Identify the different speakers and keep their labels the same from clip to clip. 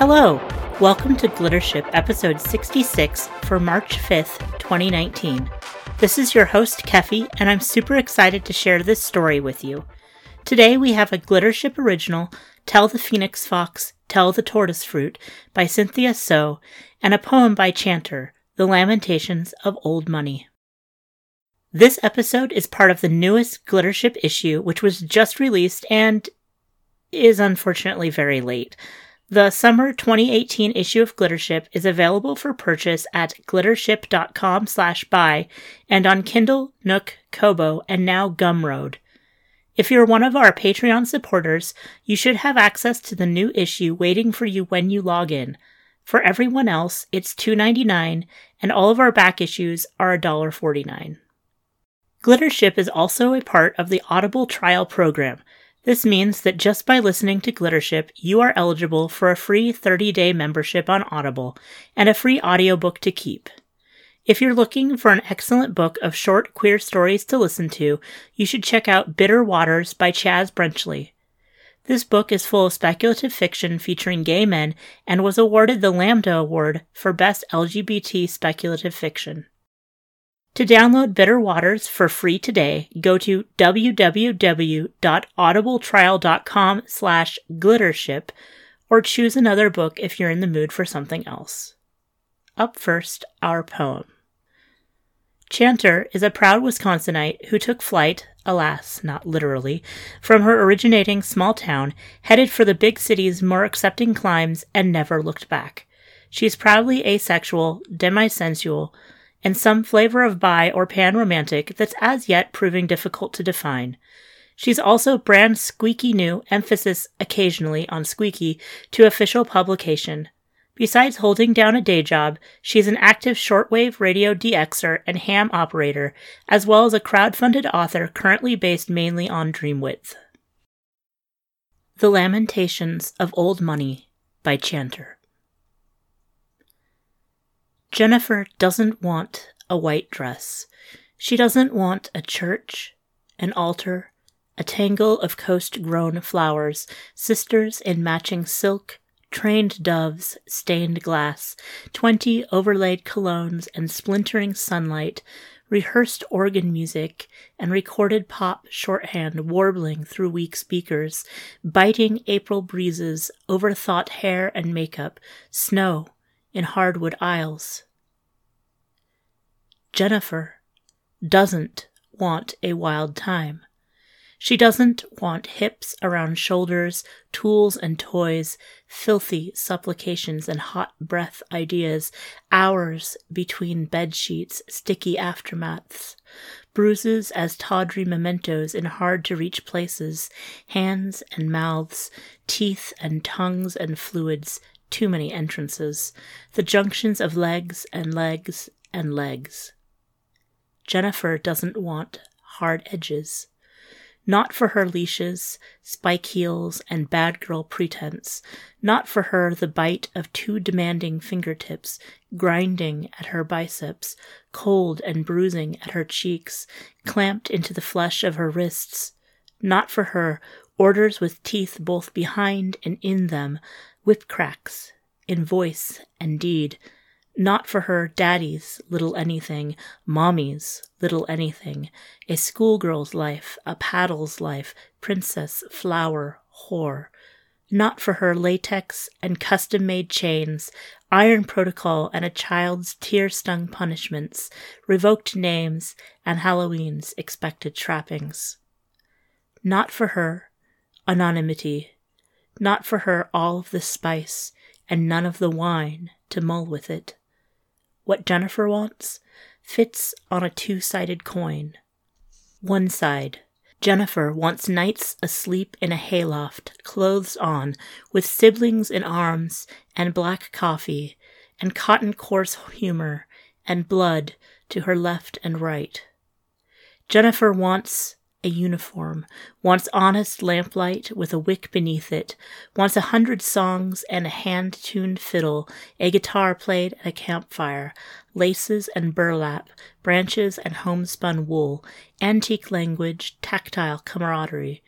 Speaker 1: Hello! Welcome to Glittership episode 66 for March 5th, 2019. This is your host, Keffy, and I'm super excited to share this story with you. Today we have a Glittership original, Tell the Phoenix Fox, Tell the Tortoise Fruit by Cynthia So, and a poem by Chanter, The Lamentations of Old Money. This episode is part of the newest Glittership issue, which was just released and is unfortunately very late. The summer 2018 issue of Glittership is available for purchase at glittership.com slash buy and on Kindle, Nook, Kobo, and now Gumroad. If you're one of our Patreon supporters, you should have access to the new issue waiting for you when you log in. For everyone else, it's $2.99, and all of our back issues are $1.49. Glittership is also a part of the Audible trial program. This means that just by listening to Glittership, you are eligible for a free 30 day membership on Audible and a free audiobook to keep. If you're looking for an excellent book of short queer stories to listen to, you should check out Bitter Waters by Chaz Brenchley. This book is full of speculative fiction featuring gay men and was awarded the Lambda Award for Best LGBT Speculative Fiction. To download Bitter Waters for free today, go to www.audibletrial.com slash glittership or choose another book if you're in the mood for something else. Up first, our poem. Chanter is a proud Wisconsinite who took flight, alas, not literally, from her originating small town, headed for the big city's more accepting climes, and never looked back. She's proudly asexual, demisensual, and some flavor of bi or pan romantic that's as yet proving difficult to define. She's also brand squeaky new, emphasis occasionally on squeaky, to official publication. Besides holding down a day job, she's an active shortwave radio DXer and ham operator, as well as a crowd-funded author currently based mainly on Dreamwidth. The Lamentations of Old Money by Chanter. Jennifer doesn't want a white dress. She doesn't want a church, an altar, a tangle of coast grown flowers, sisters in matching silk, trained doves, stained glass, twenty overlaid colognes and splintering sunlight, rehearsed organ music, and recorded pop shorthand warbling through weak speakers, biting April breezes, overthought hair and makeup, snow, in hardwood aisles. Jennifer doesn't want a wild time. She doesn't want hips around shoulders, tools and toys, filthy supplications and hot breath ideas, hours between bed sheets, sticky aftermaths, bruises as tawdry mementos in hard to reach places, hands and mouths, teeth and tongues and fluids, too many entrances, the junctions of legs and legs and legs. Jennifer doesn't want hard edges. Not for her leashes, spike heels, and bad girl pretense. Not for her the bite of too demanding fingertips, grinding at her biceps, cold and bruising at her cheeks, clamped into the flesh of her wrists. Not for her orders with teeth both behind and in them, whip cracks, in voice and deed. Not for her daddy's little anything, mommy's little anything, a schoolgirl's life, a paddle's life, princess, flower, whore. Not for her latex and custom made chains, iron protocol and a child's tear stung punishments, revoked names, and Halloween's expected trappings. Not for her, anonymity. Not for her all of the spice and none of the wine to mull with it. What Jennifer wants fits on a two sided coin. One side. Jennifer wants nights asleep in a hayloft, clothes on, with siblings in arms, and black coffee, and cotton coarse humor, and blood to her left and right. Jennifer wants a uniform, wants honest lamplight with a wick beneath it, wants a hundred songs and a hand tuned fiddle, a guitar played at a campfire, laces and burlap, branches and homespun wool, antique language, tactile camaraderie,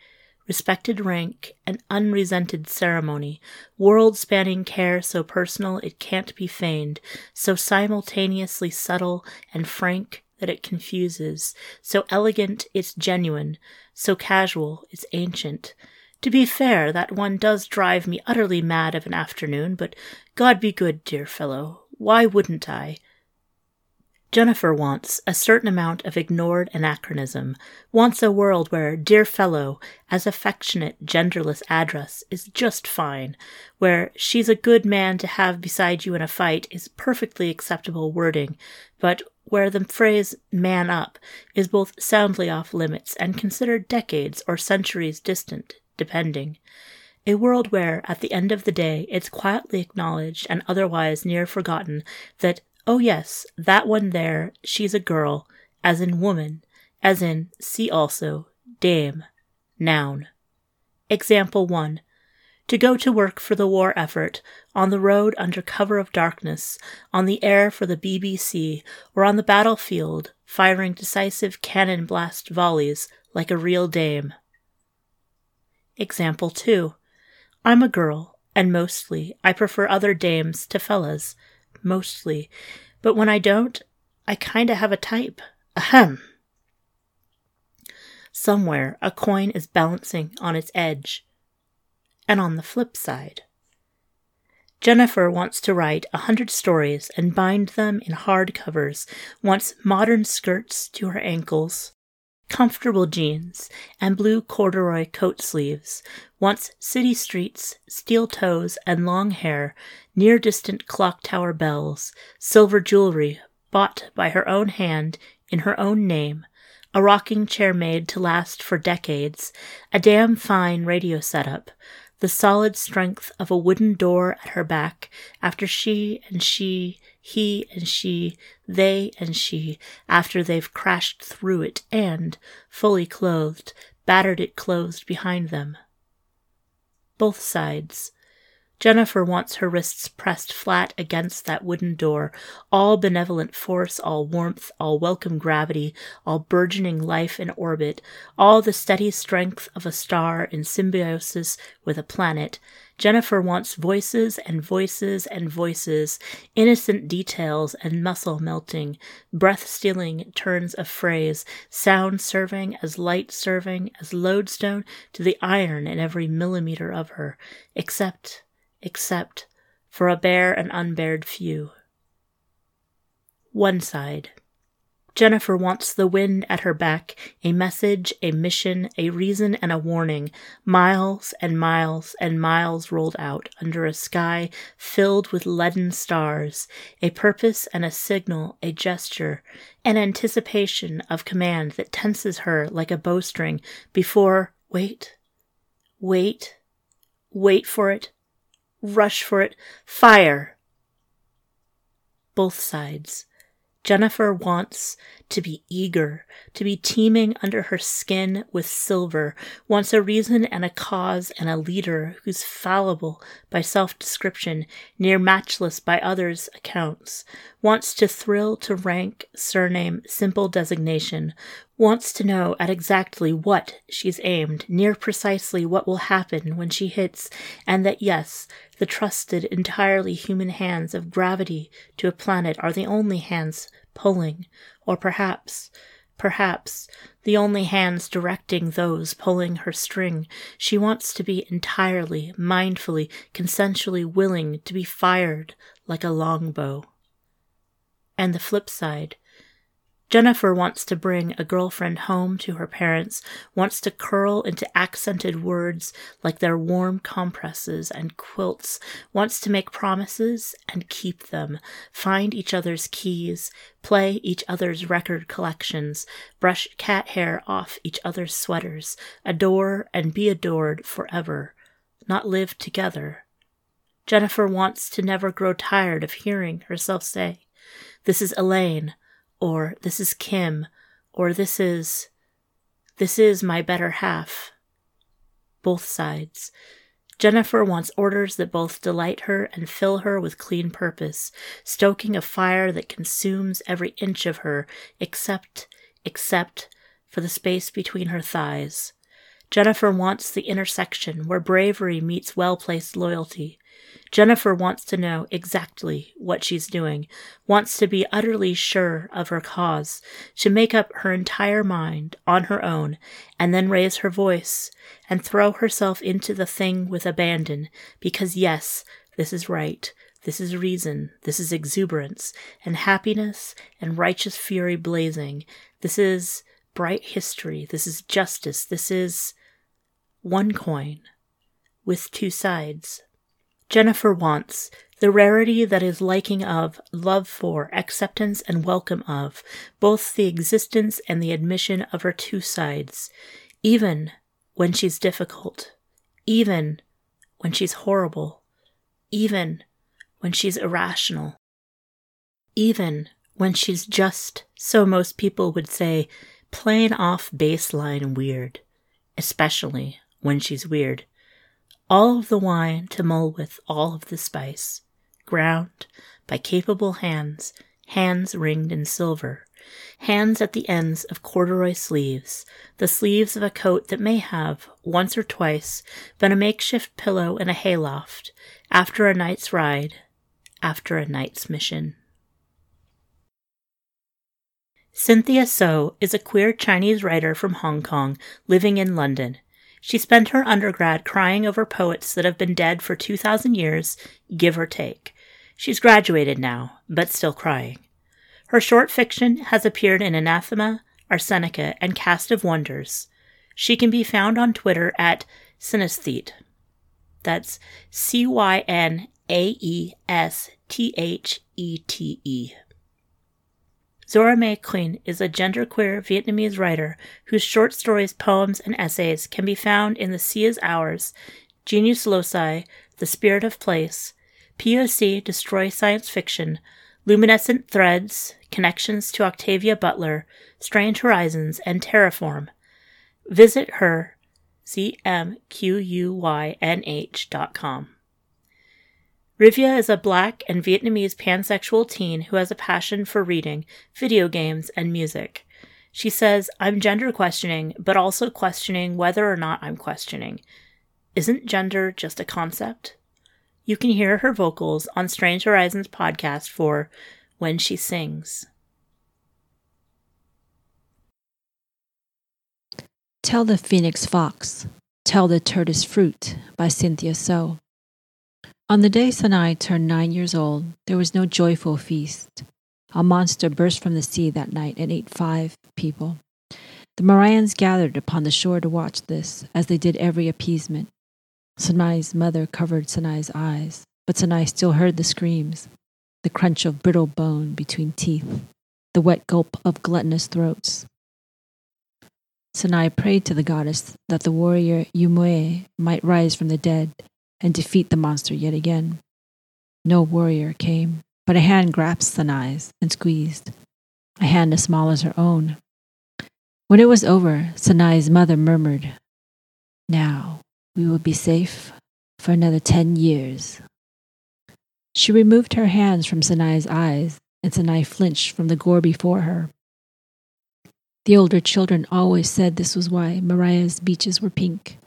Speaker 1: respected rank, and unresented ceremony, world spanning care so personal it can't be feigned, so simultaneously subtle and frank that it confuses, so elegant it's genuine, so casual it's ancient. To be fair, that one does drive me utterly mad of an afternoon, but God be good, dear fellow, why wouldn't I? Jennifer wants a certain amount of ignored anachronism, wants a world where dear fellow, as affectionate, genderless address, is just fine, where she's a good man to have beside you in a fight is perfectly acceptable wording, but where the phrase man up is both soundly off limits and considered decades or centuries distant, depending. A world where, at the end of the day, it's quietly acknowledged and otherwise near forgotten that Oh, yes, that one there, she's a girl, as in woman, as in, see also, dame, noun. Example 1. To go to work for the war effort, on the road under cover of darkness, on the air for the BBC, or on the battlefield, firing decisive cannon blast volleys like a real dame. Example 2. I'm a girl, and mostly I prefer other dames to fellas mostly, but when I don't, I kinda have a type. Ahem. Somewhere a coin is balancing on its edge. And on the flip side, Jennifer wants to write a hundred stories and bind them in hard covers, wants modern skirts to her ankles, comfortable jeans, and blue corduroy coat sleeves, wants city streets, steel toes, and long hair, near distant clock tower bells, silver jewelry bought by her own hand in her own name, a rocking chair made to last for decades, a damn fine radio setup, the solid strength of a wooden door at her back after she and she he and she, they and she, after they've crashed through it and, fully clothed, battered it closed behind them. Both sides, Jennifer wants her wrists pressed flat against that wooden door, all benevolent force, all warmth, all welcome gravity, all burgeoning life in orbit, all the steady strength of a star in symbiosis with a planet. Jennifer wants voices and voices and voices, innocent details and muscle melting, breath stealing turns of phrase, sound serving as light serving as lodestone to the iron in every millimeter of her, except except for a bare and unbared few. One side. Jennifer wants the wind at her back, a message, a mission, a reason, and a warning, miles and miles and miles rolled out under a sky filled with leaden stars, a purpose and a signal, a gesture, an anticipation of command that tenses her like a bowstring before, wait, wait, wait for it, rush for it, fire. Both sides. Jennifer wants to be eager, to be teeming under her skin with silver, wants a reason and a cause and a leader who's fallible by self description, near matchless by others' accounts, wants to thrill to rank, surname, simple designation, wants to know at exactly what she's aimed, near precisely what will happen when she hits, and that yes, the trusted, entirely human hands of gravity to a planet are the only hands pulling, or perhaps, perhaps, the only hands directing those pulling her string. She wants to be entirely, mindfully, consensually willing to be fired like a longbow. And the flip side, Jennifer wants to bring a girlfriend home to her parents, wants to curl into accented words like their warm compresses and quilts, wants to make promises and keep them, find each other's keys, play each other's record collections, brush cat hair off each other's sweaters, adore and be adored forever, not live together. Jennifer wants to never grow tired of hearing herself say, This is Elaine or this is Kim, or this is, this is my better half. Both sides. Jennifer wants orders that both delight her and fill her with clean purpose, stoking a fire that consumes every inch of her, except, except for the space between her thighs. Jennifer wants the intersection where bravery meets well placed loyalty. Jennifer wants to know exactly what she's doing, wants to be utterly sure of her cause, to make up her entire mind on her own, and then raise her voice and throw herself into the thing with abandon, because yes, this is right. This is reason, this is exuberance, and happiness, and righteous fury blazing. This is bright history, this is justice, this is one coin with two sides. Jennifer wants the rarity that is liking of, love for, acceptance and welcome of, both the existence and the admission of her two sides, even when she's difficult, even when she's horrible, even when she's irrational. Even when she's just, so most people would say, plain off baseline weird, especially when she's weird. All of the wine to mull with all of the spice, ground by capable hands, hands ringed in silver, hands at the ends of corduroy sleeves, the sleeves of a coat that may have, once or twice, been a makeshift pillow in a hayloft, after a night's ride, after a night's mission. Cynthia So is a queer Chinese writer from Hong Kong living in London. She spent her undergrad crying over poets that have been dead for 2,000 years, give or take. She's graduated now, but still crying. Her short fiction has appeared in Anathema, Arsenika, and Cast of Wonders. She can be found on Twitter at Synesthete. That's C Y N a E S T H E T E. Zora Mae Quynh is a genderqueer Vietnamese writer whose short stories, poems, and essays can be found in The Sea is Ours, Genius Loci, The Spirit of Place, POC Destroy Science Fiction, Luminescent Threads, Connections to Octavia Butler, Strange Horizons, and Terraform. Visit her, zmquynh.com. Rivia is a black and Vietnamese pansexual teen who has a passion for reading, video games, and music. She says, I'm gender questioning, but also questioning whether or not I'm questioning. Isn't gender just a concept? You can hear her vocals on Strange Horizons podcast for When She Sings.
Speaker 2: Tell the Phoenix Fox, Tell the Tortoise Fruit by Cynthia So. On the day Sanai turned nine years old, there was no joyful feast. A monster burst from the sea that night and ate five people. The Marians gathered upon the shore to watch this, as they did every appeasement. Sanai's mother covered Sanai's eyes, but Sanai still heard the screams, the crunch of brittle bone between teeth, the wet gulp of gluttonous throats. Sanai prayed to the goddess that the warrior Yumue might rise from the dead and defeat the monster yet again. No warrior came, but a hand grasped Sanai's and squeezed, a hand as small as her own. When it was over, Sanai's mother murmured, Now we will be safe for another ten years. She removed her hands from Sanai's eyes, and Sanai flinched from the gore before her. The older children always said this was why Miraya's beaches were pink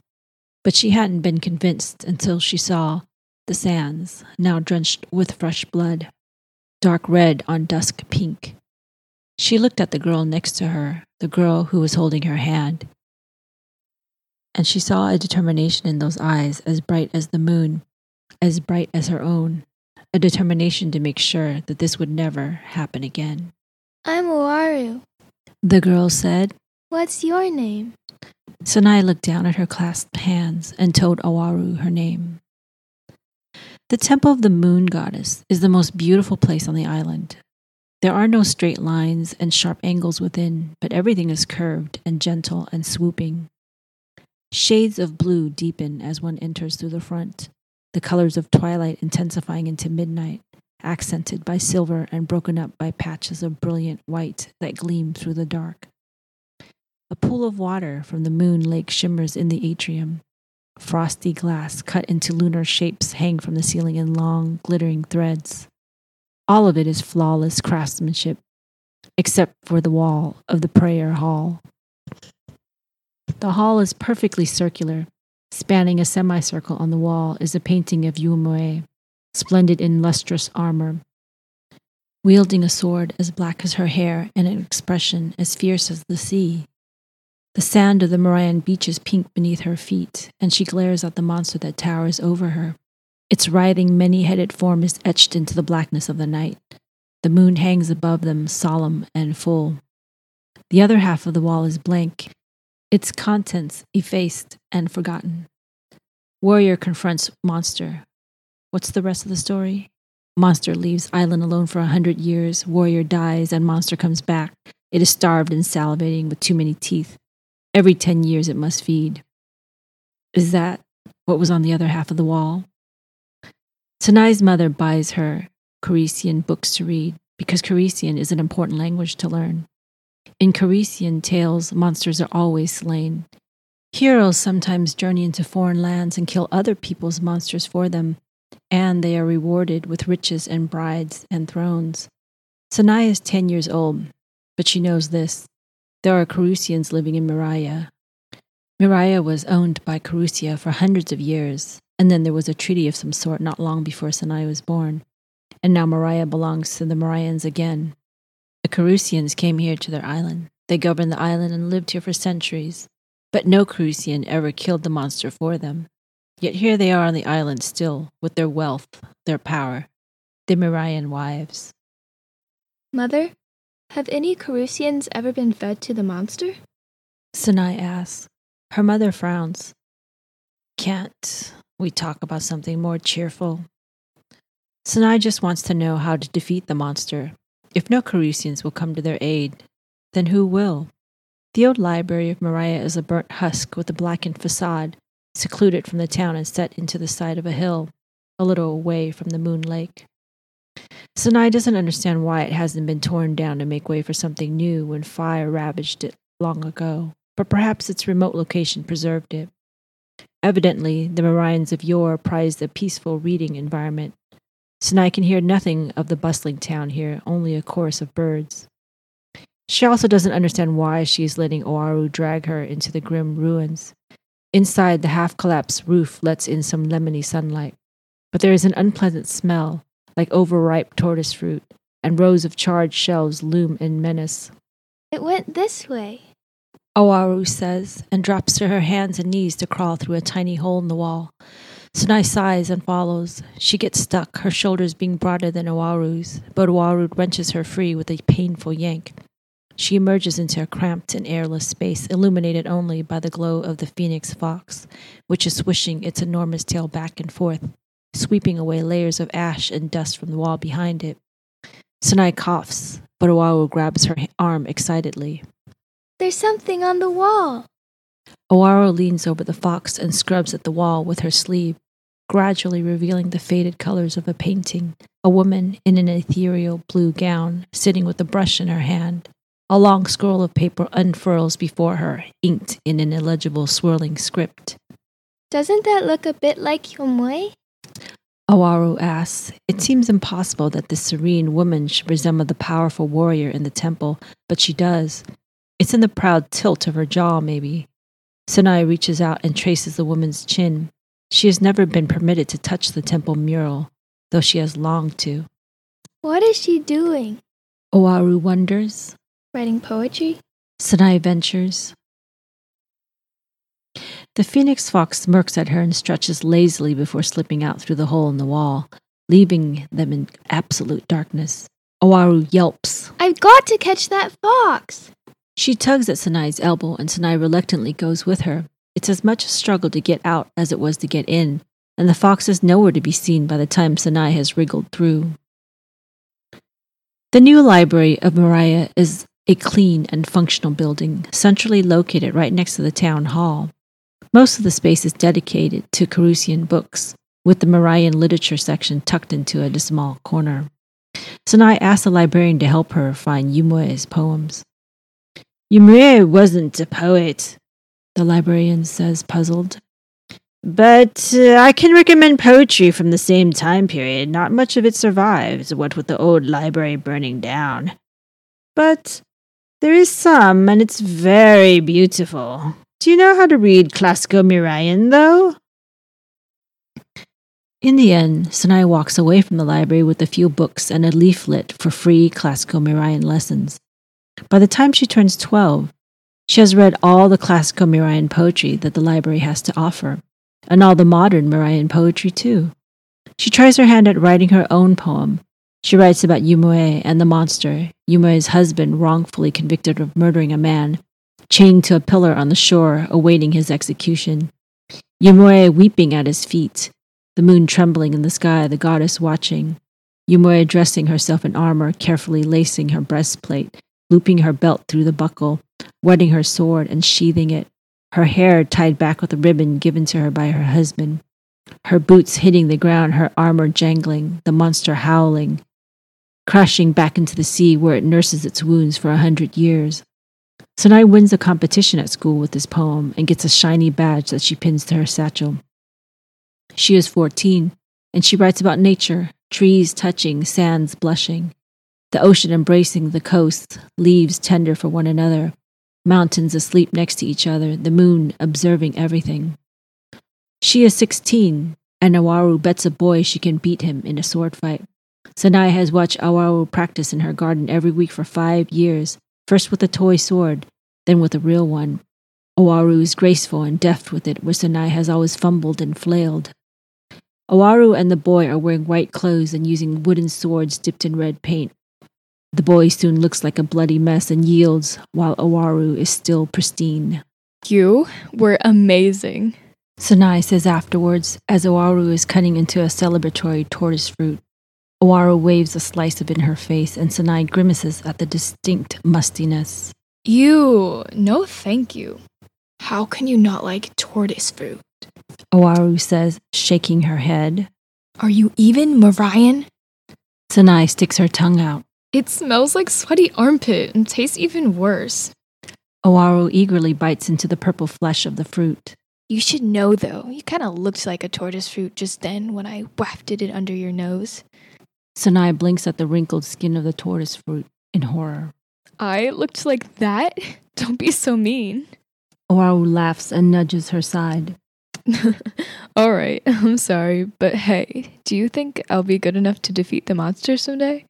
Speaker 2: but she hadn't been convinced until she saw the sands, now drenched with fresh blood, dark red on dusk pink. She looked at the girl next to her, the girl who was holding her hand, and she saw a determination in those eyes as bright as the moon, as bright as her own, a determination to make sure that this would never happen again.
Speaker 3: I'm Owaru,
Speaker 2: the girl said.
Speaker 3: What's your name?
Speaker 2: Sanai looked down at her clasped hands and told Owaru her name. The temple of the moon goddess is the most beautiful place on the island. There are no straight lines and sharp angles within, but everything is curved and gentle and swooping. Shades of blue deepen as one enters through the front, the colors of twilight intensifying into midnight, accented by silver and broken up by patches of brilliant white that gleam through the dark. A pool of water from the moon lake shimmers in the atrium. Frosty glass cut into lunar shapes hang from the ceiling in long, glittering threads. All of it is flawless craftsmanship, except for the wall of the prayer hall. The hall is perfectly circular. Spanning a semicircle on the wall is a painting of Yumoe, splendid in lustrous armor, wielding a sword as black as her hair and an expression as fierce as the sea. The sand of the Mirayan beach is pink beneath her feet, and she glares at the monster that towers over her. Its writhing, many headed form is etched into the blackness of the night. The moon hangs above them, solemn and full. The other half of the wall is blank, its contents effaced and forgotten. Warrior confronts monster. What's the rest of the story? Monster leaves island alone for a hundred years. Warrior dies, and monster comes back. It is starved and salivating with too many teeth. Every ten years it must feed. Is that what was on the other half of the wall? Sanai's mother buys her Carusian books to read because Carusian is an important language to learn. In Carusian tales, monsters are always slain. Heroes sometimes journey into foreign lands and kill other people's monsters for them, and they are rewarded with riches and brides and thrones. Sanai is 10 years old, but she knows this. There are Carusians living in Miraya. Miraya was owned by Carusia for hundreds of years, and then there was a treaty of some sort not long before Sanai was born. And now Miraya belongs to the Mirayans again. The Carusians came here to their island. They governed the island and lived here for centuries, but no Carusian ever killed the monster for them. Yet here they are on the island still, with their wealth, their power, the Mirayan wives.
Speaker 3: Mother, have any Carusians ever been fed to the monster?
Speaker 2: Sanai asks. Her mother frowns. Can't we talk about something more cheerful? Sanai just wants to know how to defeat the monster. If no Carusians will come to their aid, then who will? The old library of Miraya is a burnt husk with a blackened facade, secluded from the town and set into the side of a hill, a little away from the moon lake. Sanai doesn't understand why it hasn't been torn down to make way for something new when fire ravaged it long ago, but perhaps its remote location preserved it. Evidently, the Mirayans of yore prized a peaceful reading environment. Sanai can hear nothing of the bustling town here, only a chorus of birds. She also doesn't understand why she is letting Oaru drag her into the grim ruins. Inside, the half collapsed roof lets in some lemony sunlight, but there is an unpleasant smell, like overripe tortoise fruit, and rows of charred shelves loom in menace.
Speaker 3: It went this way.
Speaker 2: Oaru says, and drops to her hands and knees to crawl through a tiny hole in the wall. Sanai sighs and follows. She gets stuck, her shoulders being broader than Oaru's, but Oaru wrenches her free with a painful yank. She emerges into a cramped and airless space, illuminated only by the glow of the phoenix fox, which is swishing its enormous tail back and forth, sweeping away layers of ash and dust from the wall behind it. Sanai coughs, but Oaru grabs her arm excitedly.
Speaker 3: There's something on the wall.
Speaker 2: Oaru leans over the fox and scrubs at the wall with her sleeve, gradually revealing the faded colors of a painting. A woman in an ethereal blue gown, sitting with a brush in her hand. A long scroll of paper unfurls before her, inked in an illegible swirling script.
Speaker 3: Doesn't that look a bit like Yumoe?
Speaker 2: Oaru asks, It seems impossible that this serene woman should resemble the powerful warrior in the temple, but she does. It's in the proud tilt of her jaw, maybe. Sanai reaches out and traces the woman's chin. She has never been permitted to touch the temple mural, though she has longed to.
Speaker 3: What is she doing?
Speaker 2: Oaru wonders.
Speaker 3: Writing poetry?
Speaker 2: Sanai ventures. The phoenix fox smirks at her and stretches lazily before slipping out through the hole in the wall, leaving them in absolute darkness. Oaru yelps.
Speaker 3: I've got to catch that fox!
Speaker 2: She tugs at Sanai's elbow, and Sanai reluctantly goes with her. It's as much a struggle to get out as it was to get in, and the fox is nowhere to be seen by the time Sanai has wriggled through. The new library of Miraya is a clean and functional building, centrally located right next to the town hall. Most of the space is dedicated to Carusian books, with the Mirayan literature section tucked into a small corner. Sanai asked the librarian to help her find Yumoe's poems. Yumoe wasn't a poet, the librarian says, puzzled. But uh, I can recommend poetry from the same time period. Not much of it survives, what with the old library burning down. But there is some, and it's very beautiful. Do you know how to read classical Mirayan, though? In the end, Sanai walks away from the library with a few books and a leaflet for free classical Mirayan lessons. By the time she turns 12, she has read all the classical Mirayan poetry that the library has to offer, and all the modern Mirayan poetry, too. She tries her hand at writing her own poem. She writes about Yumue and the monster, Yumue's husband wrongfully convicted of murdering a man, chained to a pillar on the shore, awaiting his execution. Yumue weeping at his feet, the moon trembling in the sky, the goddess watching. Yumue dressing herself in armor, carefully lacing her breastplate, looping her belt through the buckle, wetting her sword and sheathing it, her hair tied back with a ribbon given to her by her husband, her boots hitting the ground, her armor jangling, the monster howling, crashing back into the sea where it nurses its wounds for a hundred years. Sanai wins a competition at school with this poem and gets a shiny badge that she pins to her satchel. She is 14, and she writes about nature, trees touching, sands blushing, the ocean embracing the coast, leaves tender for one another, mountains asleep next to each other, the moon observing everything. She is 16, and Awaru bets a boy she can beat him in a sword fight. Sanai has watched Awaru practice in her garden every week for five years, first with a toy sword, then with a real one. Awaru is graceful and deft with it, where Sanai has always fumbled and flailed. Awaru and the boy are wearing white clothes and using wooden swords dipped in red paint. The boy soon looks like a bloody mess and yields, while Awaru is still pristine.
Speaker 3: You were amazing.
Speaker 2: Sanai says afterwards, as Awaru is cutting into a celebratory tortoise fruit. Awaru waves a slice of it in her face, and Sanai grimaces at the distinct mustiness.
Speaker 3: You, no thank you. How can you not like tortoise fruit?
Speaker 2: Awaru says, shaking her head.
Speaker 3: Are you even Mirayan?
Speaker 2: Sanai sticks her tongue out.
Speaker 3: It smells like sweaty armpit and tastes even worse.
Speaker 2: Awaru eagerly bites into the purple flesh of the fruit.
Speaker 3: You should know, though, you kind of looked like a tortoise fruit just then when I wafted it under your nose.
Speaker 2: Sanai blinks at the wrinkled skin of the tortoise fruit in horror.
Speaker 3: I looked like that? Don't be so mean.
Speaker 2: Awaru laughs and nudges her side.
Speaker 3: All right, I'm sorry, but hey, do you think I'll be good enough to defeat the monster someday?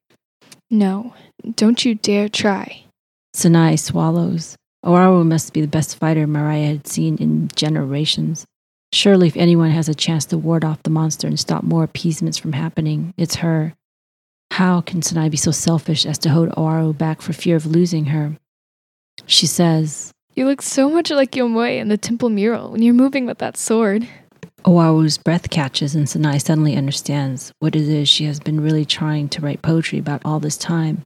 Speaker 3: No, don't you dare try.
Speaker 2: Sanai swallows. Awaru must be the best fighter Miraya had seen in generations. Surely, if anyone has a chance to ward off the monster and stop more appeasements from happening, it's her. How can Sanai be so selfish as to hold Awaru back for fear of losing her? She says,
Speaker 3: You look so much like Yomoi in the temple mural when you're moving with that sword.
Speaker 2: Awaru's breath catches, and Sanai suddenly understands what it is she has been really trying to write poetry about all this time.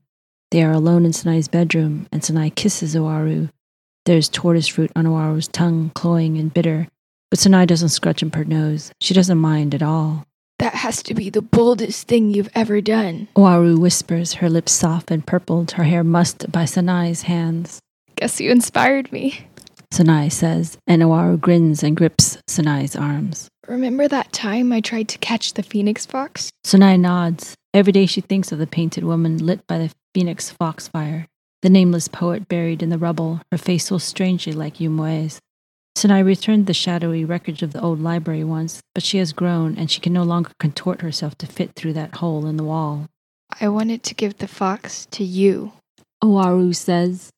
Speaker 2: They are alone in Sanai's bedroom, and Sanai kisses Oaru. There is tortoise fruit on Oaru's tongue, cloying and bitter, but Sanai doesn't scratch up her nose. She doesn't mind at all.
Speaker 3: That has to be the boldest thing you've ever done.
Speaker 2: Awaru whispers, her lips soft and purpled, her hair mussed by Sanai's hands.
Speaker 3: Guess you inspired me.
Speaker 2: Sanai says, and Awaru grins and grips Sanai's arms.
Speaker 3: Remember that time I tried to catch the phoenix fox?
Speaker 2: Sanai nods. Every day she thinks of the painted woman lit by the phoenix fox fire, the nameless poet buried in the rubble, her face so strangely like Yumue's. Sanai returned the shadowy wreckage of the old library once, but she has grown and she can no longer contort herself to fit through that hole in the wall.
Speaker 3: I wanted to give the fox to you.
Speaker 2: Awaru says,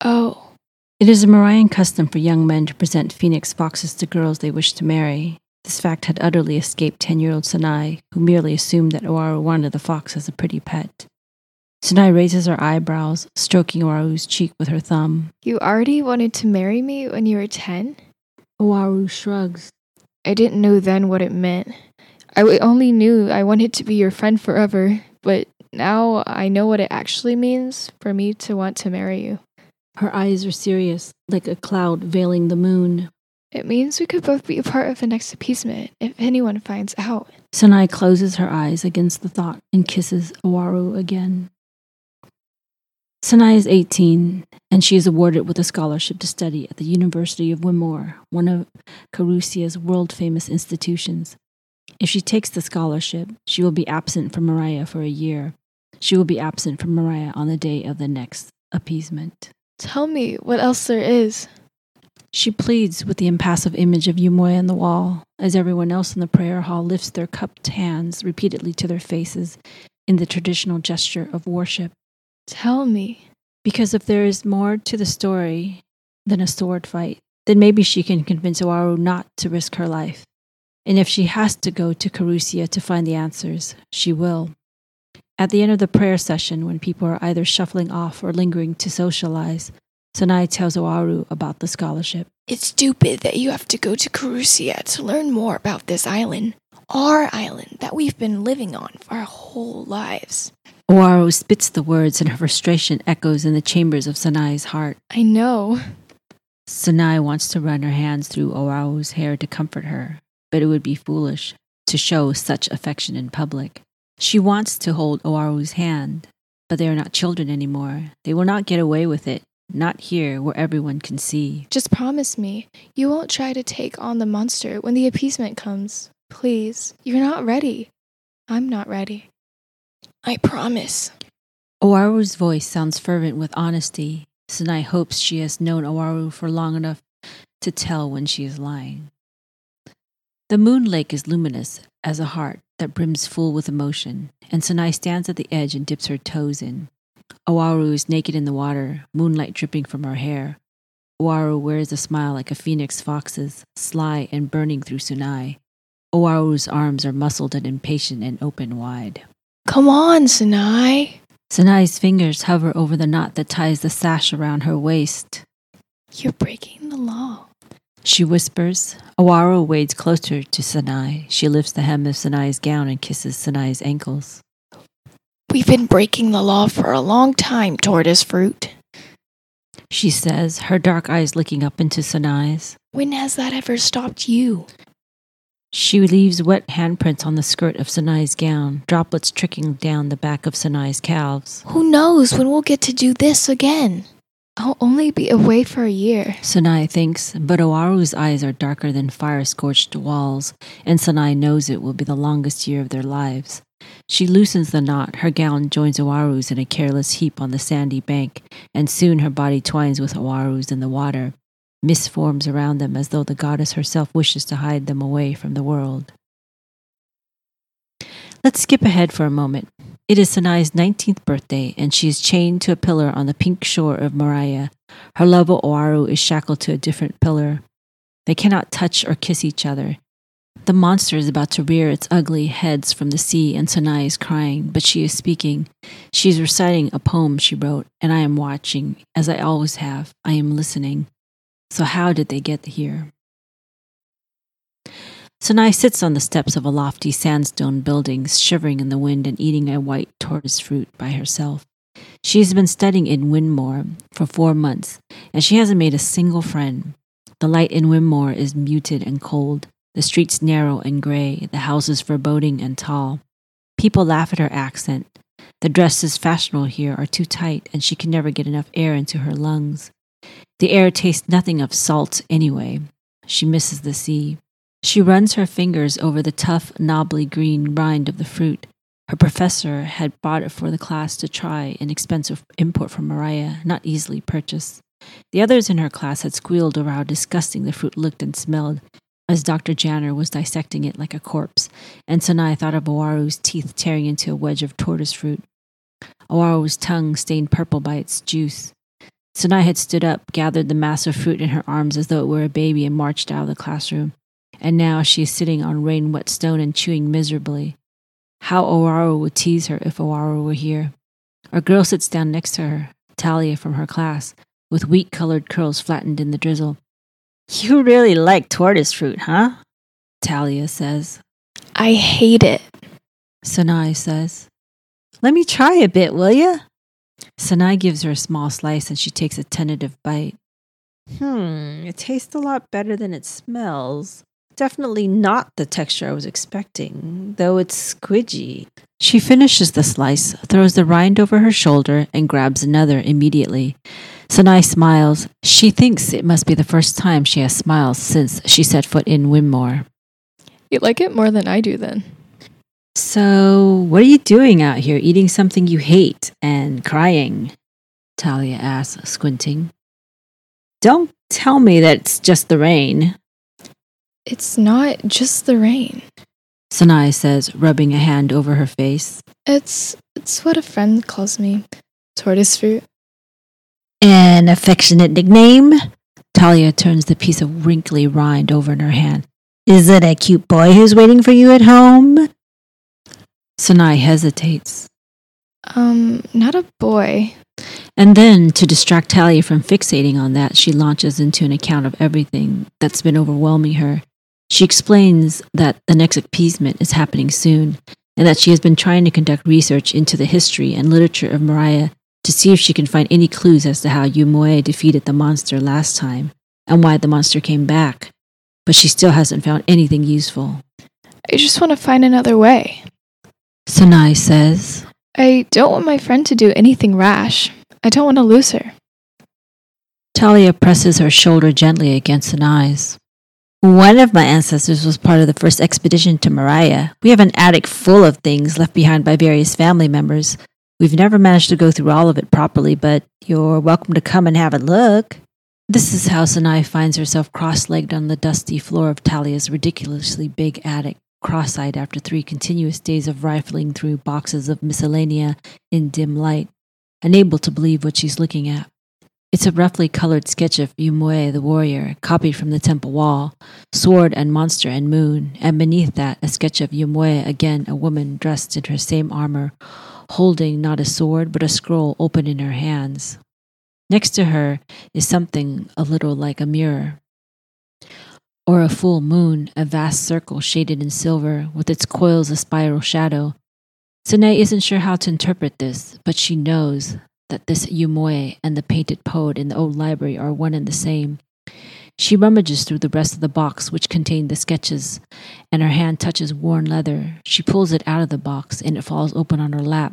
Speaker 3: Oh,
Speaker 2: It is a Mirayan custom for young men to present phoenix foxes to girls they wish to marry. This fact had utterly escaped 10 year old Sanai, who merely assumed that Awaru wanted the fox as a pretty pet. Sanai raises her eyebrows, stroking Awaru's cheek with her thumb.
Speaker 3: you already wanted to marry me when you were 10?
Speaker 2: Awaru shrugs.
Speaker 3: I didn't know then what it meant. I only knew I wanted to be your friend forever, but now I know what it actually means for me to want to marry you.
Speaker 2: Her eyes are serious, like a cloud veiling the moon.
Speaker 3: It means we could both be a part of the next appeasement if anyone finds out.
Speaker 2: Sanai closes her eyes against the thought and kisses Awaru again. Sanai is 18, and she is awarded with a scholarship to study at the University of Wimore, one of Carusia's world famous institutions. If she takes the scholarship, she will be absent from Miraya for a year. She will be absent from Miraya on the day of the next appeasement.
Speaker 3: Tell me what else there is.
Speaker 2: She pleads with the impassive image of Yumoy on the wall, as everyone else in the prayer hall lifts their cupped hands repeatedly to their faces in the traditional gesture of worship.
Speaker 3: Tell me.
Speaker 2: Because if there is more to the story than a sword fight, then maybe she can convince Owaru not to risk her life. And if she has to go to Carusia to find the answers, she will. At the end of the prayer session, when people are either shuffling off or lingering to socialize, Sanai tells Owaru about the scholarship.
Speaker 3: It's stupid that you have to go to Carusia to learn more about this island. Our island that we've been living on for our whole lives.
Speaker 2: Owaru spits the words, and her frustration echoes in the chambers of Sanai's heart.
Speaker 3: I know.
Speaker 2: Sanai wants to run her hands through Owaru's hair to comfort her, but it would be foolish to show such affection in public. She wants to hold Owaru's hand, but they are not children anymore. They will not get away with it, not here where everyone can see.
Speaker 3: Just promise me you won't try to take on the monster when the appeasement comes. Please, you're not ready. I'm not ready. I promise.
Speaker 2: Owaru's voice sounds fervent with honesty. Sanai hopes she has known Owaru for long enough to tell when she is lying. The moon lake is luminous as a heart that brims full with emotion, and Sanai stands at the edge and dips her toes in. Owaru is naked in the water, moonlight dripping from her hair. Owaru wears a smile like a phoenix fox's, sly and burning through Sanai. Owaru's arms are muscled and impatient and open wide.
Speaker 3: Come on, Sanai.
Speaker 2: Sanai's fingers hover over the knot that ties the sash around her waist.
Speaker 3: You're breaking the law.
Speaker 2: She whispers. Owaru wades closer to Sanai. She lifts the hem of Sanai's gown and kisses Sanai's ankles.
Speaker 3: We've been breaking the law for a long time, tortoise fruit.
Speaker 2: She says, her dark eyes looking up into Sanai's.
Speaker 3: When has that ever stopped you?
Speaker 2: She leaves wet handprints on the skirt of Sanai's gown, droplets trickling down the back of Sanai's calves.
Speaker 3: Who knows when we'll get to do this again? I'll only be away for a year.
Speaker 2: Sanai thinks, but Owaru's eyes are darker than fire scorched walls, and Sanai knows it will be the longest year of their lives. She loosens the knot, her gown joins Owaru's in a careless heap on the sandy bank, and soon her body twines with Owaru's in the water. Mist forms around them as though the goddess herself wishes to hide them away from the world. Let's skip ahead for a moment. It is Sanai's 19th birthday, and she is chained to a pillar on the pink shore of Miraya. Her lover Oaru is shackled to a different pillar. They cannot touch or kiss each other. The monster is about to rear its ugly heads from the sea, and Sanai is crying, but she is speaking. She is reciting a poem she wrote, and I am watching, as I always have. I am listening. So, how did they get here? Sanai sits on the steps of a lofty sandstone building, shivering in the wind and eating a white tortoise fruit by herself. She has been studying in Wynmoor for four months, and she hasn't made a single friend. The light in Wynmoor is muted and cold, the streets narrow and gray, the houses foreboding and tall. People laugh at her accent. The dresses fashionable here are too tight, and she can never get enough air into her lungs. The air tastes nothing of salt anyway. She misses the sea. She runs her fingers over the tough, knobbly green rind of the fruit. Her professor had bought it for the class to try, an expensive import from Miraya, not easily purchased. The others in her class had squealed over how disgusting the fruit looked and smelled, as Dr. Janner was dissecting it like a corpse, and Sanai thought of Owaru's teeth tearing into a wedge of tortoise fruit. Owaru's tongue stained purple by its juice. Sanai had stood up, gathered the mass of fruit in her arms as though it were a baby, and marched out of the classroom and now she is sitting on rain wet stone and chewing miserably. How Owaru would tease her if Owaru were here. A girl sits down next to her, Talia from her class, with wheat colored curls flattened in the drizzle. You really like tortoise fruit, huh? Talia says.
Speaker 3: I hate it.
Speaker 2: Sanai says. Let me try a bit, will you? Sanai gives her a small slice and she takes a tentative bite. Hmm, it tastes a lot better than it smells. Definitely not the texture I was expecting, though it's squidgy. She finishes the slice, throws the rind over her shoulder, and grabs another immediately. Sanai smiles. She thinks it must be the first time she has smiled since she set foot in Wynmoor.
Speaker 3: You like it more than I do, then.
Speaker 2: So, what are you doing out here eating something you hate and crying? Talia asks, squinting. Don't tell me that it's just the rain,
Speaker 3: It's not just the rain.
Speaker 2: Sanai says, rubbing a hand over her face.
Speaker 3: It's it's what a friend calls me. Tortoise fruit.
Speaker 2: An affectionate nickname? Talia turns the piece of wrinkly rind over in her hand. Is it a cute boy who's waiting for you at home? Sanai hesitates.
Speaker 3: Um, not a boy.
Speaker 2: And then, to distract Talia from fixating on that, she launches into an account of everything that's been overwhelming her. She explains that the next appeasement is happening soon, and that she has been trying to conduct research into the history and literature of Miraya to see if she can find any clues as to how Yumoe defeated the monster last time and why the monster came back. But she still hasn't found anything useful.
Speaker 3: I just want to find another way.
Speaker 2: Sanai says,
Speaker 3: I don't want my friend to do anything rash. I don't want to lose her.
Speaker 2: Talia presses her shoulder gently against Sanai's. One of my ancestors was part of the first expedition to Miraya. We have an attic full of things left behind by various family members. We've never managed to go through all of it properly, but you're welcome to come and have a look. This is how Sanai finds herself cross legged on the dusty floor of Talia's ridiculously big attic, cross eyed after three continuous days of rifling through boxes of miscellanea in dim light, unable to believe what she's looking at. It's a roughly colored sketch of Yumue the warrior, copied from the temple wall, sword and monster and moon, and beneath that a sketch of Yumue, again a woman dressed in her same armor, holding not a sword but a scroll open in her hands. Next to her is something a little like a mirror, or a full moon, a vast circle shaded in silver, with its coils a spiral shadow. Sanai isn't sure how to interpret this, but she knows that this Yumoe and the painted poet in the old library are one and the same. She rummages through the rest of the box, which contained the sketches, and her hand touches worn leather. She pulls it out of the box, and it falls open on her lap.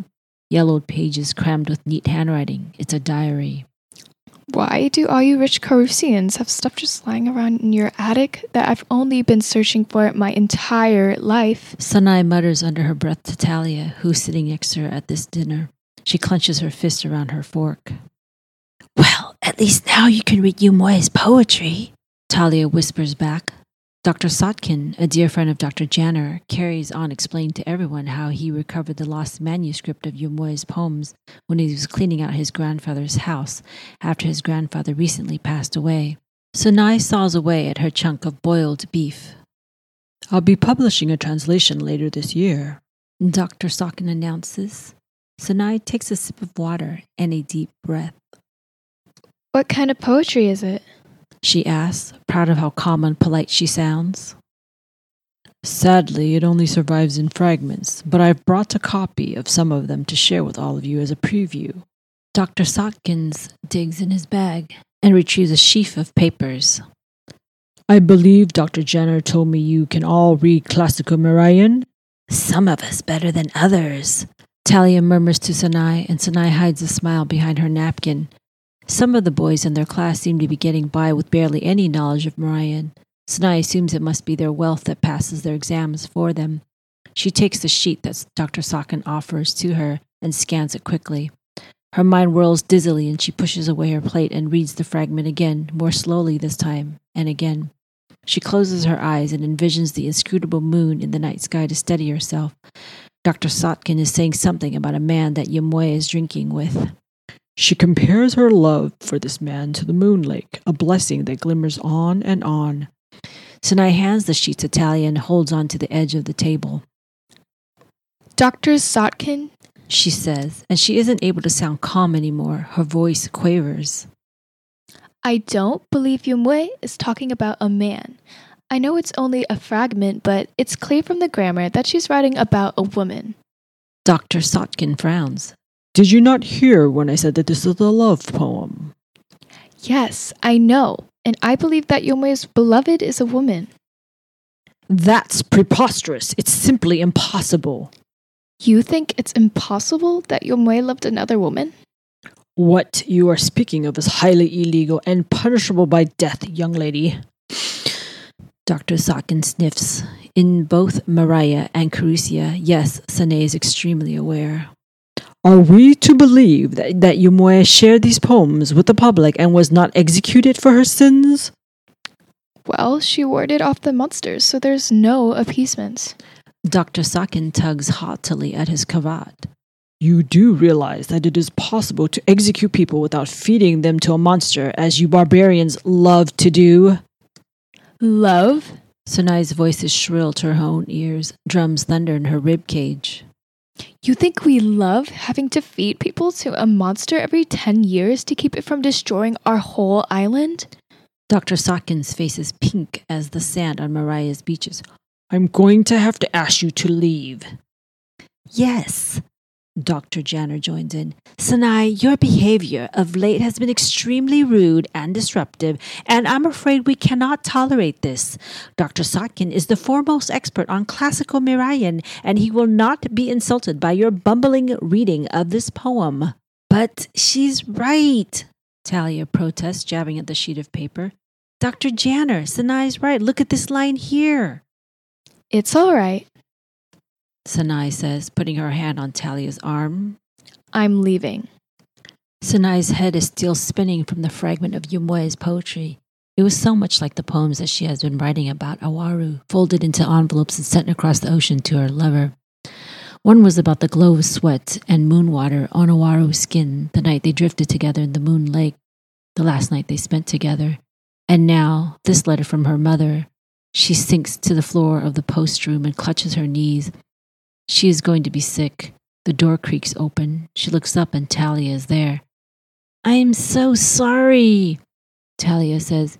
Speaker 2: Yellowed pages crammed with neat handwriting. It's a diary.
Speaker 3: Why do all you rich Carusians have stuff just lying around in your attic that I've only been searching for my entire life?
Speaker 2: Sanai mutters under her breath to Talia, who's sitting next to her at this dinner. She clenches her fist around her fork. Well, at least now you can read Yumoe's poetry, Talia whispers back. Dr. Sotkin, a dear friend of Dr. Janner, carries on explaining to everyone how he recovered the lost manuscript of Yumoe's poems when he was cleaning out his grandfather's house after his grandfather recently passed away. Sanai saws away at her chunk of boiled beef. I'll be publishing a translation later this year, Dr. Sotkin announces. Sanai takes a sip of water and a deep breath.
Speaker 3: What kind of poetry is it?
Speaker 2: She asks, proud of how calm and polite she sounds. Sadly, it only survives in fragments, but I've brought a copy of some of them to share with all of you as a preview. Dr. Sotkins digs in his bag and retrieves a sheaf of papers. I believe Dr. Jenner told me you can all read classical Mirayan. Some of us better than others, Talia murmurs to Sanai, and Sanai hides a smile behind her napkin. Some of the boys in their class seem to be getting by with barely any knowledge of Mirayan. Sanai assumes it must be their wealth that passes their exams for them. She takes the sheet that Dr. Sotkin offers to her and scans it quickly. Her mind whirls dizzily and she pushes away her plate and reads the fragment again, more slowly this time, and again. She closes her eyes and envisions the inscrutable moon in the night sky to steady herself. Dr. Sotkin is saying something about a man that Yamoy is drinking with. She compares her love for this man to the moon lake, a blessing that glimmers on and on. Sanai hands the sheet to Talia and holds on to the edge of the table.
Speaker 3: Dr. Sotkin?
Speaker 2: She says, and she isn't able to sound calm anymore. Her voice quavers.
Speaker 3: I don't believe Yumwe is talking about a man. I know it's only a fragment, but it's clear from the grammar that she's writing about a woman.
Speaker 2: Dr. Sotkin frowns. Did you not hear when I said that this is a love poem?
Speaker 3: Yes, I know, and I believe that Yumwe's beloved is a woman.
Speaker 2: That's preposterous. It's simply impossible.
Speaker 3: You think it's impossible that Yumwe loved another woman?
Speaker 2: What you are speaking of is highly illegal and punishable by death, young lady. Dr. Sotkin sniffs. In both Miraya and Carusia, yes, Sanai is extremely aware. Are we to believe that, that Yumue shared these poems with the public and was not executed for her sins?
Speaker 3: Well, she warded off the monsters, so there's no appeasement.
Speaker 2: Dr. Sakin tugs haughtily at his cravat. You do realize that it is possible to execute people without feeding them to a monster, as you barbarians love to do.
Speaker 3: Love?
Speaker 2: Sanai's voice is shrill to her own ears. Drums thunder in her rib cage.
Speaker 3: You think we love having to feed people to a monster every 10 years to keep it from destroying our whole island?
Speaker 2: Dr. Sakin's face is pink as the sand on Miraya's beaches. I'm going to have to ask you to leave. Yes, Dr. Janner joins in. Sanai, your behavior of late has been extremely rude and disruptive, and I'm afraid we cannot tolerate this. Dr. Sakin is the foremost expert on classical Mirayan, and he will not be insulted by your bumbling reading of this poem. But she's right, Talia protests, jabbing at the sheet of paper. Dr. Janner, Sanai's right. Look at this line here.
Speaker 3: It's all right.
Speaker 2: Sanai says, putting her hand on Talia's arm.
Speaker 3: I'm leaving.
Speaker 2: Sanai's head is still spinning from the fragment of Yumue's poetry. It was so much like the poems that she has been writing about Awaru, folded into envelopes and sent across the ocean to her lover. One was about the glow of sweat and moon water on Awaru's skin the night they drifted together in the moon lake, the last night they spent together. And now, this letter from her mother. She sinks to the floor of the post room and clutches her knees she is going to be sick. The door creaks open. She looks up and Talia is there. I am so sorry, Talia says.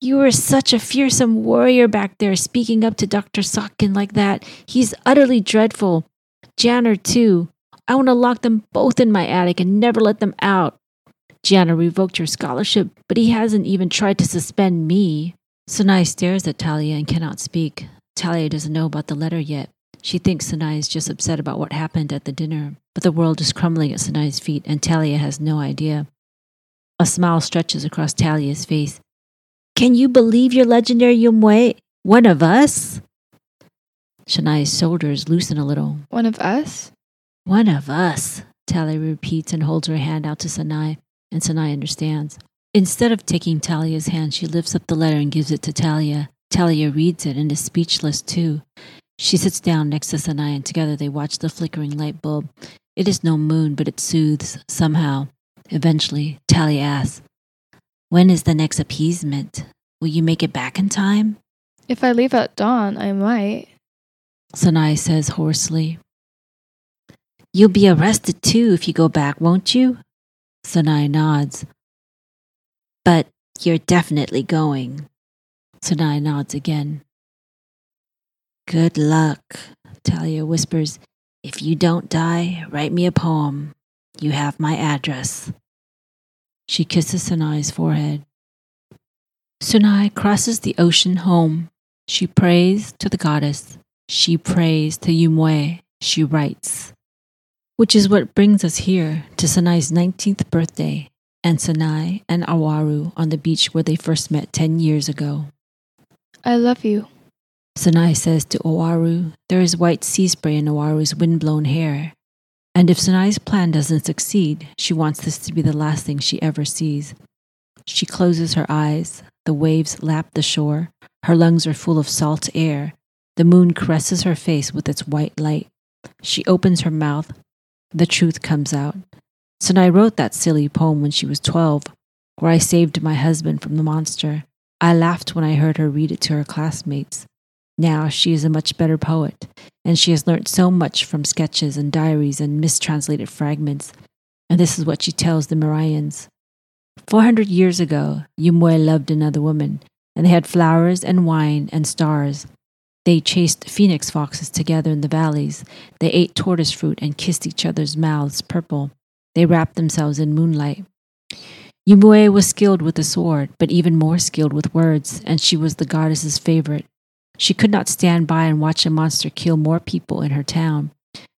Speaker 2: You were such a fearsome warrior back there, speaking up to Dr. Sakin like that. He's utterly dreadful. Janner, too. I want to lock them both in my attic and never let them out. Janner revoked your scholarship, but he hasn't even tried to suspend me. Sanai stares at Talia and cannot speak. Talia doesn't know about the letter yet. She thinks Sanai is just upset about what happened at the dinner, but the world is crumbling at Sanai's feet, and Talia has no idea. A smile stretches across Talia's face. Can you believe your legendary Yumwe? One of us? Sanai's shoulders loosen a little.
Speaker 3: One of us?
Speaker 2: One of us, Talia repeats and holds her hand out to Sanai, and Sanai understands. Instead of taking Talia's hand, she lifts up the letter and gives it to Talia. Talia reads it and is speechless too. She sits down next to Sanai, and together they watch the flickering light bulb. It is no moon, but it soothes somehow. Eventually, Talia asks, When is the next appeasement? Will you make it back in time?
Speaker 3: If I leave at dawn, I might.
Speaker 2: Sanai says hoarsely. You'll be arrested too if you go back, won't you? Sanai nods. But you're definitely going. Sanai nods again. Good luck, Talia whispers. If you don't die, write me a poem. You have my address. She kisses Sanai's forehead. Sanai crosses the ocean home. She prays to the goddess. She prays to Yumwe. She writes. Which is what brings us here to Sanai's 19th birthday and Sanai and Awaru on the beach where they first met 10 years ago.
Speaker 3: I love you.
Speaker 2: Sanai says to Owaru, there is white sea spray in Owaru's windblown hair. And if Sanai's plan doesn't succeed, she wants this to be the last thing she ever sees. She closes her eyes. The waves lap the shore. Her lungs are full of salt air. The moon caresses her face with its white light. She opens her mouth. The truth comes out. Sanai wrote that silly poem when she was 12, where I saved my husband from the monster. I laughed when I heard her read it to her classmates. Now she is a much better poet, and she has learnt so much from sketches and diaries and mistranslated fragments. And this is what she tells the Mirayans. Four hundred years ago, Yumwe loved another woman, and they had flowers and wine and stars. They chased phoenix foxes together in the valleys. They ate tortoise fruit and kissed each other's mouths purple. They wrapped themselves in moonlight. Yumwe was skilled with the sword, but even more skilled with words, and she was the goddess's favorite. She could not stand by and watch a monster kill more people in her town.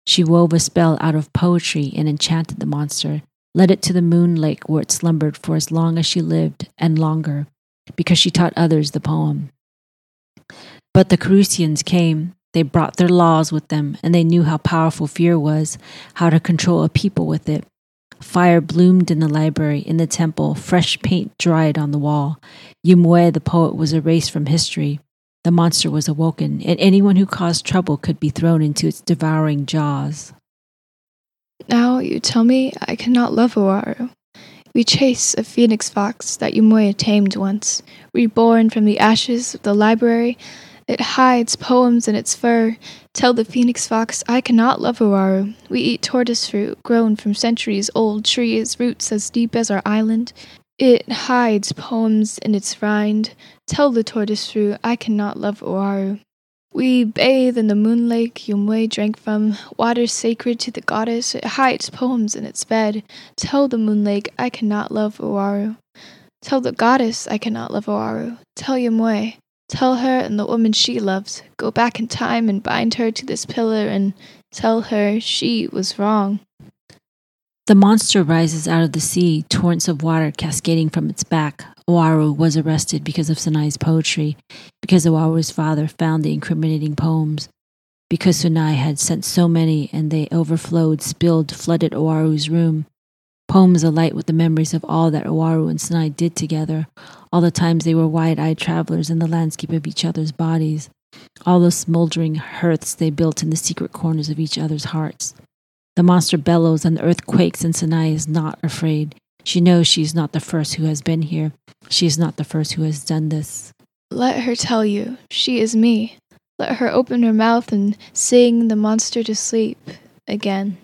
Speaker 2: She wove a spell out of poetry and enchanted the monster, led it to the moon lake where it slumbered for as long as she lived and longer, because she taught others the poem. But the Carusians came. They brought their laws with them, and they knew how powerful fear was, how to control a people with it. Fire bloomed in the library, in the temple, fresh paint dried on the wall. Yumwe, the poet, was erased from history. The monster was awoken, and anyone who caused trouble could be thrown into its devouring jaws.
Speaker 3: Now you tell me I cannot love Oaru. We chase a phoenix fox that Yumoya tamed once, reborn from the ashes of the library. It hides poems in its fur. Tell the phoenix fox I cannot love Oaru. We eat tortoise fruit grown from centuries old trees, roots as deep as our island. It hides poems in its rind. Tell the tortoise fruit I cannot love Oaru. We bathe in the moon lake Yumwe drank from, water sacred to the goddess. It hides poems in its bed. Tell the moon lake I cannot love Oaru. Tell the goddess I cannot love Oaru. Tell Yumwe. Tell her and the woman she loves. Go back in time and bind her to this pillar and tell her she was wrong.
Speaker 2: The monster rises out of the sea, torrents of water cascading from its back. Oaru was arrested because of Sanai's poetry, because Oaru's father found the incriminating poems, because Sanai had sent so many and they overflowed, spilled, flooded Oaru's room. Poems alight with the memories of all that Oaru and Sanai did together, all the times they were wide eyed travelers in the landscape of each other's bodies, all the smoldering hearths they built in the secret corners of each other's hearts. The monster bellows and the earth quakes, and Sanai is not afraid. She knows she is not the first who has been here. She is not the first who has done this.
Speaker 3: Let her tell you, she is me. Let her open her mouth and sing the monster to sleep again.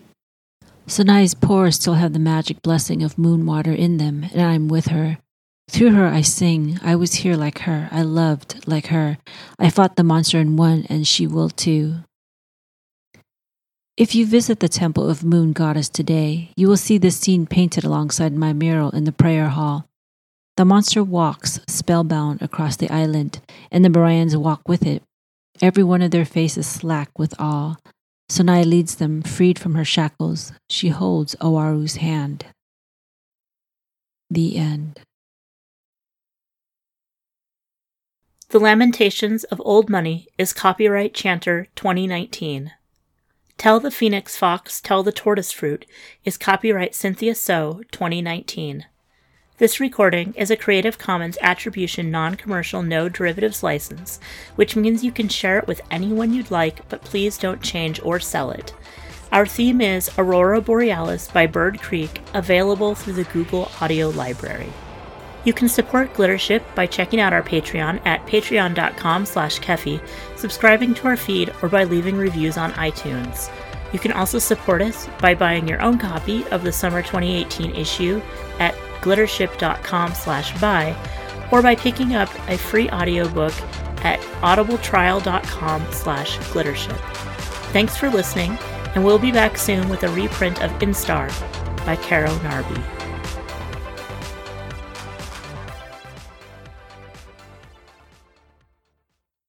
Speaker 2: Sanai's pores still have the magic blessing of moon water in them, and I am with her. Through her I sing. I was here like her. I loved like her. I fought the monster and won, and she will too. If you visit the temple of Moon Goddess today, you will see this scene painted alongside my mural in the prayer hall. The monster walks, spellbound, across the island, and the Mirayans walk with it, every one of their faces slack with awe. Sanai leads them, freed from her shackles. She holds Oaru's hand. The end.
Speaker 1: The Lamentations of Old Money is copyright Chanter 2019. Tell the Phoenix Fox, Tell the Tortoise Fruit is copyright Cynthia So 2019. This recording is a Creative Commons Attribution Non Commercial No Derivatives license, which means you can share it with anyone you'd like, but please don't change or sell it. Our theme is Aurora Borealis by Bird Creek, available through the Google Audio Library. You can support Glittership by checking out our Patreon at patreon.com slash keffy, subscribing to our feed, or by leaving reviews on iTunes. You can also support us by buying your own copy of the summer 2018 issue at glittership.com slash buy, or by picking up a free audiobook at audibletrial.com slash glittership. Thanks for listening, and we'll be back soon with a reprint of Instar by Carrow Narby.